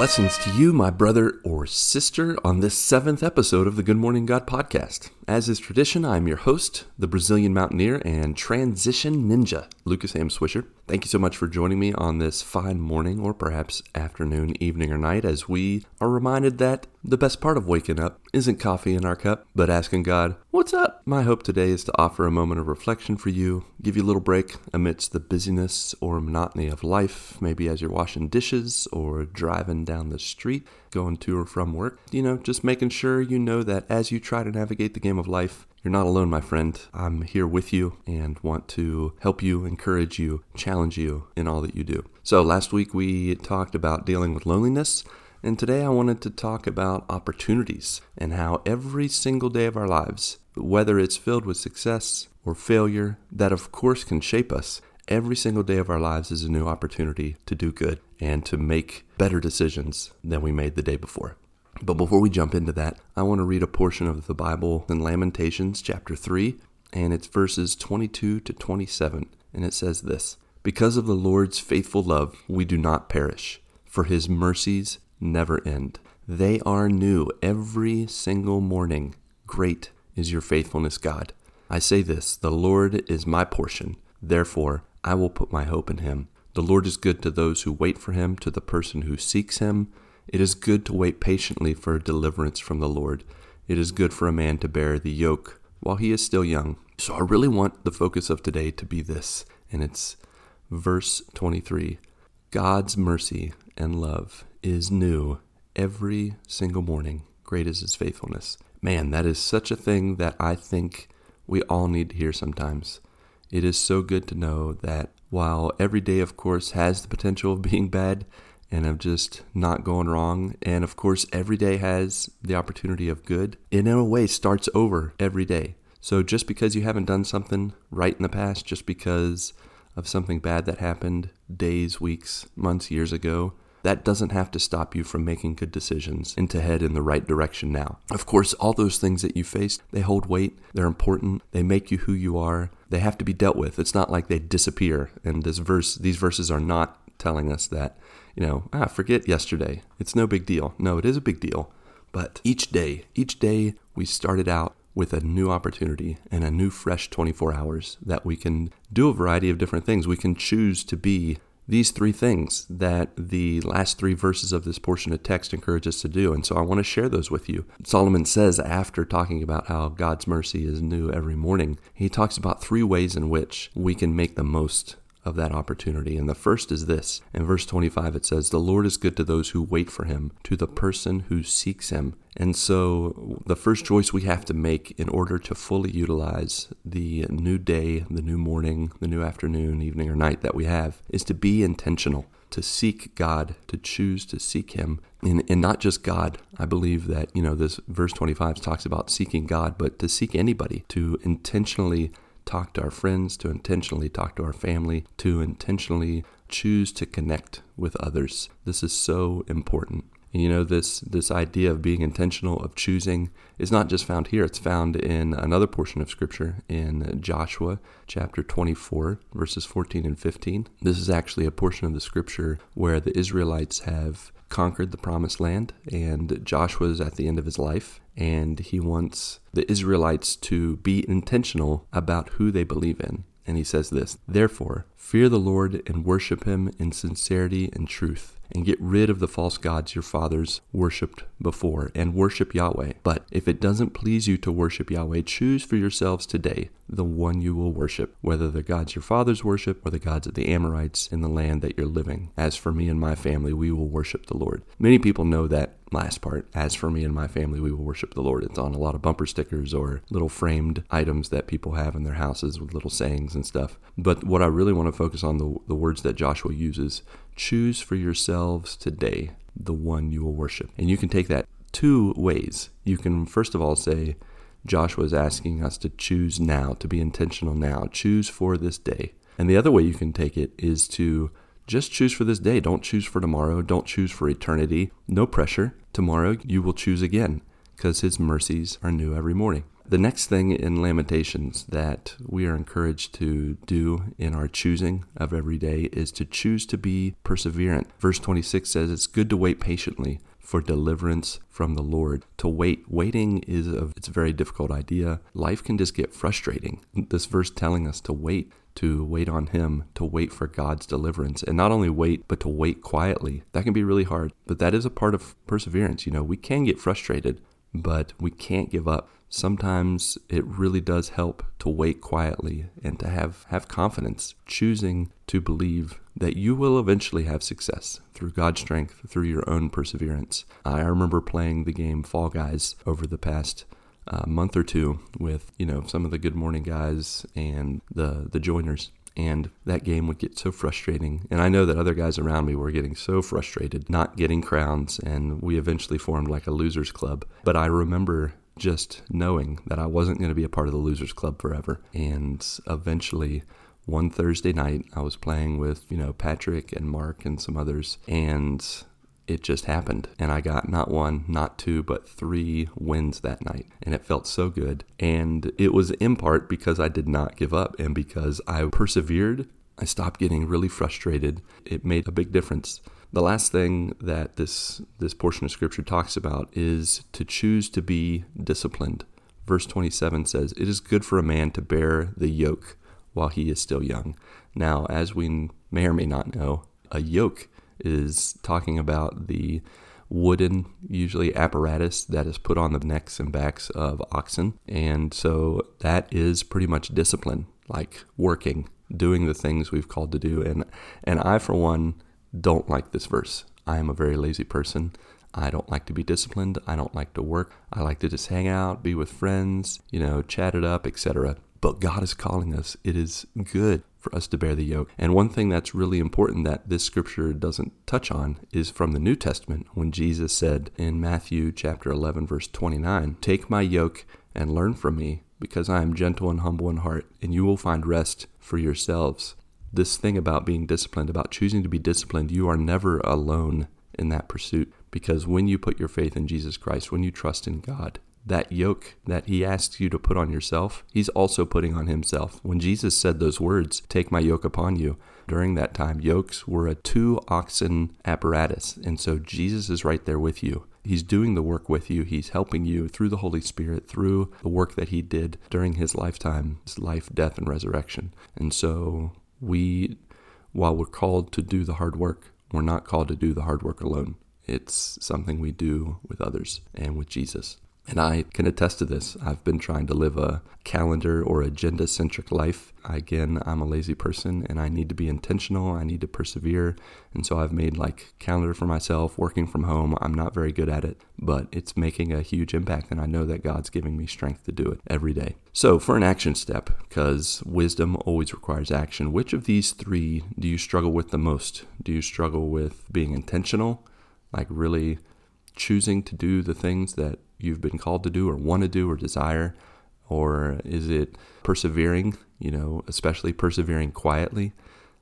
Blessings to you, my brother or sister, on this seventh episode of the Good Morning God podcast. As is tradition, I'm your host, the Brazilian mountaineer and transition ninja, Lucas Ham Swisher. Thank you so much for joining me on this fine morning, or perhaps afternoon, evening, or night, as we are reminded that the best part of waking up isn't coffee in our cup, but asking God, What's up? My hope today is to offer a moment of reflection for you, give you a little break amidst the busyness or monotony of life, maybe as you're washing dishes or driving down the street, going to or from work. You know, just making sure you know that as you try to navigate the game of life, you're not alone, my friend. I'm here with you and want to help you, encourage you, challenge you in all that you do. So, last week we talked about dealing with loneliness. And today I wanted to talk about opportunities and how every single day of our lives, whether it's filled with success or failure, that of course can shape us. Every single day of our lives is a new opportunity to do good and to make better decisions than we made the day before. But before we jump into that, I want to read a portion of the Bible in Lamentations chapter 3, and it's verses 22 to 27. And it says this Because of the Lord's faithful love, we do not perish, for his mercies never end. They are new every single morning. Great is your faithfulness, God. I say this the Lord is my portion, therefore I will put my hope in him. The Lord is good to those who wait for him, to the person who seeks him. It is good to wait patiently for deliverance from the Lord. It is good for a man to bear the yoke while he is still young. So I really want the focus of today to be this, and it's verse 23 God's mercy and love is new every single morning. Great is his faithfulness. Man, that is such a thing that I think we all need to hear sometimes. It is so good to know that while every day, of course, has the potential of being bad and of just not going wrong, and of course, every day has the opportunity of good, it in a way starts over every day. So just because you haven't done something right in the past, just because of something bad that happened days, weeks, months, years ago, that doesn't have to stop you from making good decisions and to head in the right direction now. Of course, all those things that you faced, they hold weight, they're important, they make you who you are, they have to be dealt with. It's not like they disappear. And this verse, these verses are not telling us that, you know, ah, forget yesterday. It's no big deal. No, it is a big deal. But each day, each day we started out with a new opportunity and a new fresh 24 hours that we can do a variety of different things. We can choose to be these three things that the last three verses of this portion of text encourage us to do. And so I want to share those with you. Solomon says, after talking about how God's mercy is new every morning, he talks about three ways in which we can make the most of that opportunity. And the first is this. In verse 25, it says, The Lord is good to those who wait for him, to the person who seeks him. And so, the first choice we have to make in order to fully utilize the new day, the new morning, the new afternoon, evening, or night that we have is to be intentional to seek God, to choose to seek Him, and, and not just God. I believe that, you know, this verse 25 talks about seeking God, but to seek anybody, to intentionally talk to our friends, to intentionally talk to our family, to intentionally choose to connect with others. This is so important. And you know this this idea of being intentional of choosing is not just found here it's found in another portion of scripture in Joshua chapter 24 verses 14 and 15 this is actually a portion of the scripture where the Israelites have conquered the promised land, and Joshua is at the end of his life, and he wants the Israelites to be intentional about who they believe in. And he says this Therefore, fear the Lord and worship him in sincerity and truth and get rid of the false gods your fathers worshipped before, and worship Yahweh. But if it doesn't please you to worship Yahweh, choose for yourselves today the one you will worship, whether the gods your fathers worship or the gods of the Amorites in the land that you're living. As for me and my family, we will worship the Lord. Many people know that last part. As for me and my family, we will worship the Lord. It's on a lot of bumper stickers or little framed items that people have in their houses with little sayings and stuff. But what I really to focus on the, the words that Joshua uses choose for yourselves today the one you will worship. And you can take that two ways. You can, first of all, say, Joshua is asking us to choose now, to be intentional now, choose for this day. And the other way you can take it is to just choose for this day. Don't choose for tomorrow. Don't choose for eternity. No pressure. Tomorrow you will choose again because his mercies are new every morning. The next thing in Lamentations that we are encouraged to do in our choosing of every day is to choose to be perseverant. Verse 26 says, It's good to wait patiently for deliverance from the Lord. To wait, waiting is a it's a very difficult idea. Life can just get frustrating. This verse telling us to wait, to wait on him, to wait for God's deliverance. And not only wait, but to wait quietly. That can be really hard, but that is a part of perseverance. You know, we can get frustrated, but we can't give up sometimes it really does help to wait quietly and to have, have confidence, choosing to believe that you will eventually have success through God's strength, through your own perseverance. I remember playing the game Fall Guys over the past uh, month or two with you know some of the Good Morning guys and the the joiners and that game would get so frustrating. And I know that other guys around me were getting so frustrated, not getting crowns, and we eventually formed like a losers club. But I remember just knowing that I wasn't going to be a part of the Losers Club forever. And eventually, one Thursday night, I was playing with, you know, Patrick and Mark and some others, and it just happened. And I got not one, not two, but three wins that night. And it felt so good. And it was in part because I did not give up and because I persevered. I stopped getting really frustrated. It made a big difference. The last thing that this this portion of scripture talks about is to choose to be disciplined. Verse 27 says, "It is good for a man to bear the yoke while he is still young." Now, as we may or may not know, a yoke is talking about the wooden, usually apparatus that is put on the necks and backs of oxen. And so that is pretty much discipline, like working, doing the things we've called to do. And and I for one don't like this verse. I am a very lazy person. I don't like to be disciplined. I don't like to work. I like to just hang out, be with friends, you know, chat it up, etc. But God is calling us. It is good for us to bear the yoke. And one thing that's really important that this scripture doesn't touch on is from the New Testament when Jesus said in Matthew chapter 11 verse 29, "Take my yoke and learn from me, because I am gentle and humble in heart, and you will find rest for yourselves." this thing about being disciplined, about choosing to be disciplined, you are never alone in that pursuit. Because when you put your faith in Jesus Christ, when you trust in God, that yoke that he asks you to put on yourself, he's also putting on himself. When Jesus said those words, Take my yoke upon you, during that time, yokes were a two oxen apparatus. And so Jesus is right there with you. He's doing the work with you. He's helping you through the Holy Spirit, through the work that he did during his lifetime, his life, death, and resurrection. And so we, while we're called to do the hard work, we're not called to do the hard work alone. It's something we do with others and with Jesus. And I can attest to this. I've been trying to live a calendar or agenda centric life. Again, I'm a lazy person and I need to be intentional. I need to persevere. And so I've made like calendar for myself, working from home. I'm not very good at it, but it's making a huge impact. And I know that God's giving me strength to do it every day. So for an action step, because wisdom always requires action, which of these three do you struggle with the most? Do you struggle with being intentional, like really choosing to do the things that you've been called to do or want to do or desire? Or is it persevering, you know, especially persevering quietly?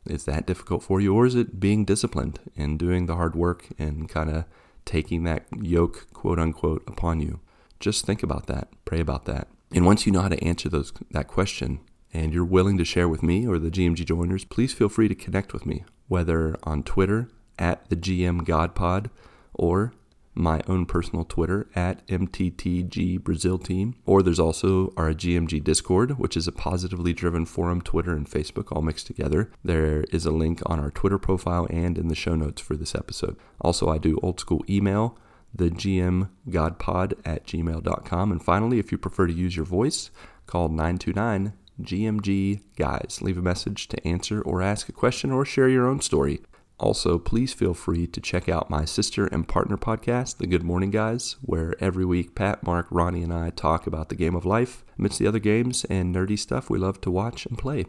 Is that difficult for you? Or is it being disciplined and doing the hard work and kind of taking that yoke, quote unquote, upon you? Just think about that. Pray about that. And once you know how to answer those that question and you're willing to share with me or the GMG joiners, please feel free to connect with me, whether on Twitter at the GM God Pod or my own personal Twitter at MTTG Brazil Team. Or there's also our GMG Discord, which is a positively driven forum, Twitter and Facebook all mixed together. There is a link on our Twitter profile and in the show notes for this episode. Also, I do old school email, the gmgodpod at gmail.com. And finally, if you prefer to use your voice, call 929 GMG Guys. Leave a message to answer or ask a question or share your own story. Also, please feel free to check out my sister and partner podcast, The Good Morning Guys, where every week Pat, Mark, Ronnie, and I talk about the game of life amidst the other games and nerdy stuff we love to watch and play.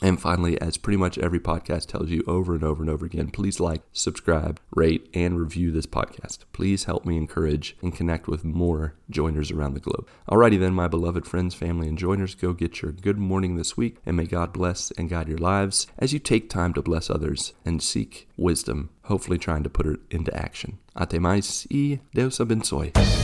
And finally, as pretty much every podcast tells you over and over and over again, please like, subscribe, rate, and review this podcast. Please help me encourage and connect with more joiners around the globe. Alrighty then, my beloved friends, family, and joiners, go get your good morning this week, and may God bless and guide your lives as you take time to bless others and seek wisdom, hopefully trying to put it into action. Até mais Deus abençoe.